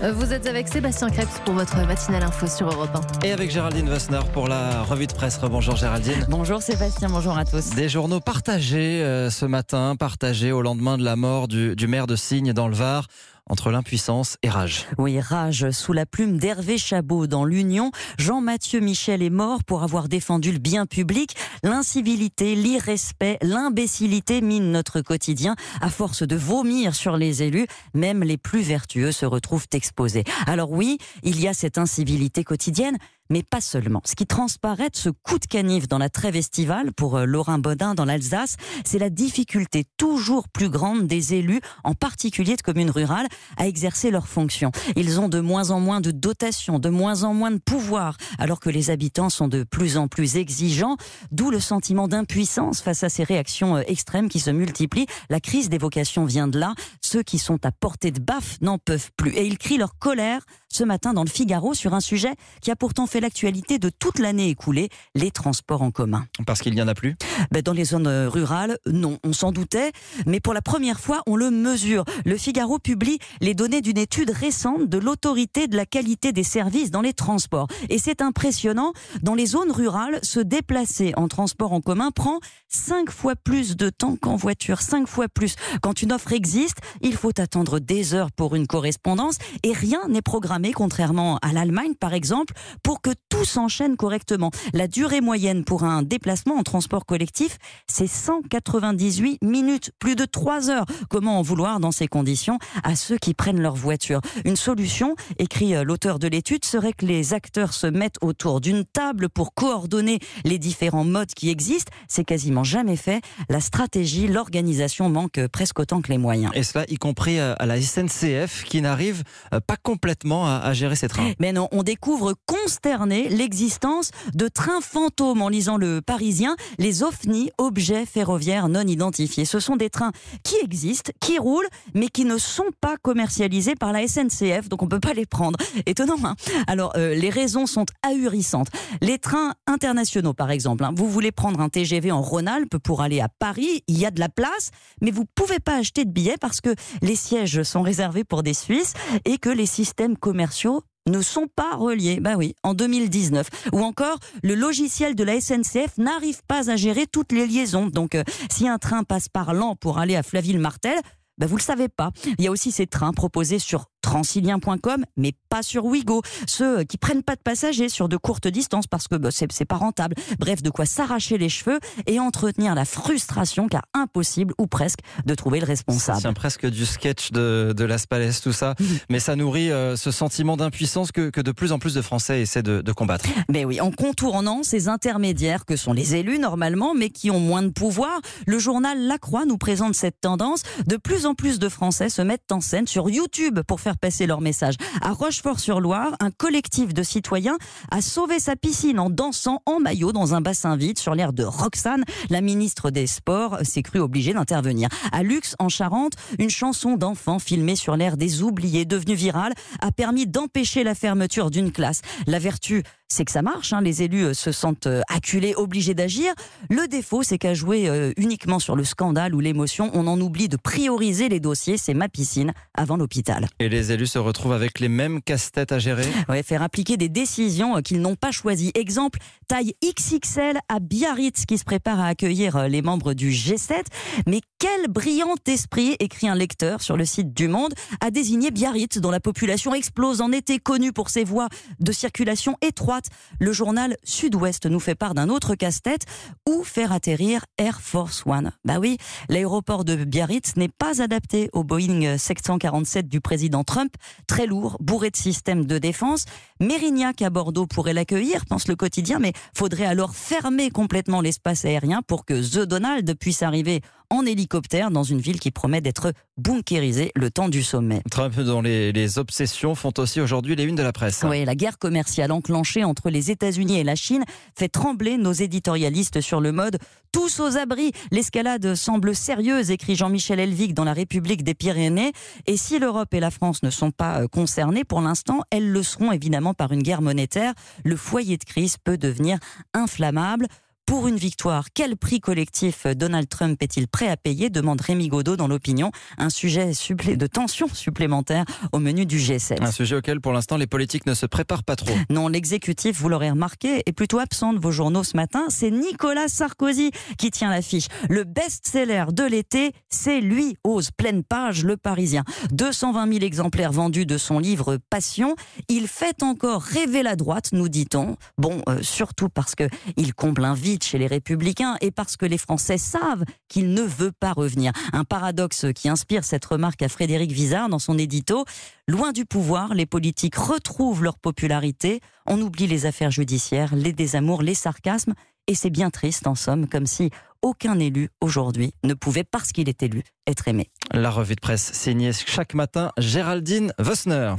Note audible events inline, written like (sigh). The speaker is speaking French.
Euh, vous êtes avec Sébastien Krebs pour votre matinale info sur Europe 1. Et avec Géraldine Vossner pour la revue de presse. Bonjour Géraldine. Bonjour Sébastien, bonjour à tous. Des journaux partagés euh, ce matin, partagés au lendemain de la mort du, du maire de Signes dans le Var entre l'impuissance et rage. Oui, rage sous la plume d'Hervé Chabot dans l'Union. Jean-Mathieu Michel est mort pour avoir défendu le bien public. L'incivilité, l'irrespect, l'imbécilité minent notre quotidien. À force de vomir sur les élus, même les plus vertueux se retrouvent exposés. Alors oui, il y a cette incivilité quotidienne, mais pas seulement. Ce qui transparaît de ce coup de canif dans la trêve estivale pour euh, Laurent Baudin dans l'Alsace, c'est la difficulté toujours plus grande des élus, en particulier de communes rurales, à exercer leurs fonctions. Ils ont de moins en moins de dotations, de moins en moins de pouvoir, alors que les habitants sont de plus en plus exigeants, d'où le sentiment d'impuissance face à ces réactions euh, extrêmes qui se multiplient. La crise des vocations vient de là. Ceux qui sont à portée de baffe n'en peuvent plus. Et ils crient leur colère ce matin dans le Figaro sur un sujet qui a pourtant fait l'actualité de toute l'année écoulée, les transports en commun. Parce qu'il n'y en a plus? Ben Dans les zones euh, rurales, non, on s'en doutait, mais pour la première fois, on le mesure. Le Figaro publie les données d'une étude récente de l'autorité de la qualité des services dans les transports. Et c'est impressionnant, dans les zones rurales, se déplacer en transport en commun prend cinq fois plus de temps qu'en voiture, cinq fois plus. Quand une offre existe, il faut attendre des heures pour une correspondance et rien n'est programmé, contrairement à l'Allemagne par exemple, pour que tout s'enchaîne correctement. La durée moyenne pour un déplacement en transport collectif, c'est 198 minutes, plus de 3 heures. Comment en vouloir dans ces conditions à ceux qui prennent leur voiture? Une solution, écrit euh, l'auteur de l'étude, serait que les acteurs se mettent autour d'une table pour coordonner les différents modes qui existent. C'est quasiment jamais fait. La stratégie, l'organisation manque presque autant que les moyens. Y compris euh, à la SNCF qui n'arrive euh, pas complètement à, gérer ces trains. Mais non, on découvre consterné l'existence de trains fantômes en lisant le Parisien, les OFNI, objets ferroviaires non identifiés. Ce sont des trains qui existent, qui roulent, mais qui ne sont pas commercialisés par la SNCF, donc on peut pas les prendre. Étonnant, hein? Alors, euh, les raisons sont ahurissantes. Les trains internationaux, par exemple, hein. vous voulez prendre un TGV en Rhône pour aller à Paris. Il y a de la place, mais vous pouvez pas acheter de billets parce que les sièges sont réservés pour des Suisses et que les systèmes commerciaux ne sont pas reliés. Bah oui, en 2019. Ou encore, le logiciel de la SNCF n'arrive pas à gérer toutes les liaisons. Donc, euh, si un train passe par Lens pour aller à Flaville-Martel, bah vous le savez pas. Il y a aussi ces trains proposés sur transilien.com, mais pas sur Wigo. Ceux qui prennent pas de passagers sur de courtes distances parce que bah, c'est pas rentable. Bref, de quoi s'arracher les cheveux et entretenir la frustration car impossible ou presque de trouver le responsable. C'est presque du sketch de, de Las Palais, tout ça. (laughs) mais ça nourrit euh, ce sentiment d'impuissance que, que, de plus en plus de Français essaient de, de combattre. Mais oui, en contournant ces intermédiaires que sont les élus normalement, mais qui ont moins de pouvoir, le journal La Croix nous présente cette tendance. De plus en plus de Français se mettent en scène sur YouTube pour faire passer leur message. À Rochefort-sur-Loire, un collectif de citoyens a sauvé sa piscine en dansant en maillot dans un bassin vide sur l'air de Roxane. La ministre des Sports s'est crue obligée d'intervenir. À Lux, en Charente, une chanson d'enfant filmée sur l'air des oubliés devenue virale a permis d'empêcher la fermeture d'une classe. La vertu c'est que ça marche. Hein. Les élus euh, se sentent euh, acculés, obligés d'agir. Le défaut, c'est qu'à jouer euh, uniquement sur le scandale ou l'émotion, on en oublie de prioriser les dossiers. C'est ma piscine avant l'hôpital. Et les élus se retrouvent avec les mêmes casse-têtes à gérer? Oui, faire appliquer des décisions qu'ils n'ont pas choisies. Exemple, taille XXL à Biarritz qui se prépare à accueillir les membres du G7. Mais quel brillant esprit, écrit un lecteur sur le site du Monde, a désigné Biarritz, dont la population explose en été, connue pour ses voies de circulation étroites le journal Sud-Ouest nous fait part d'un autre casse-tête où faire atterrir Air Force One. Bah oui, l'aéroport de Biarritz n'est pas adapté au Boeing 747 du président Trump, très lourd, bourré de systèmes de défense. Mérignac à Bordeaux pourrait l'accueillir, pense le quotidien, mais faudrait alors fermer complètement l'espace aérien pour que The Donald puisse arriver en hélicoptère dans une ville qui promet d'être bunkérisée le temps du sommet. Trump, dont les, les obsessions font aussi aujourd'hui les unes de la presse. Oui, la guerre commerciale enclenchée entre les États-Unis et la Chine fait trembler nos éditorialistes sur le mode tous aux abris. L'escalade semble sérieuse, écrit Jean-Michel Elvig dans La République des Pyrénées. Et si l'Europe et la France ne sont pas euh, concernées pour l'instant, elles le seront évidemment par une guerre monétaire. Le foyer de crise peut devenir inflammable. Pour une victoire, quel prix collectif Donald Trump est-il prêt à payer demande Rémi Godot dans l'opinion. Un sujet de tension supplémentaire au menu du G7. Un sujet auquel pour l'instant les politiques ne se préparent pas trop. Non, l'exécutif, vous l'aurez remarqué, est plutôt absent de vos journaux ce matin. C'est Nicolas Sarkozy qui tient l'affiche. Le best-seller de l'été, c'est lui, ose pleine page, le Parisien. 220 000 exemplaires vendus de son livre Passion. Il fait encore rêver la droite, nous dit-on. Bon, euh, surtout parce que il comble un vide chez les Républicains et parce que les Français savent qu'il ne veut pas revenir. Un paradoxe qui inspire cette remarque à Frédéric Vizard dans son édito. Loin du pouvoir, les politiques retrouvent leur popularité. On oublie les affaires judiciaires, les désamours, les sarcasmes. Et c'est bien triste, en somme, comme si aucun élu aujourd'hui ne pouvait, parce qu'il est élu, être aimé. La revue de presse signée chaque matin Géraldine Vossner.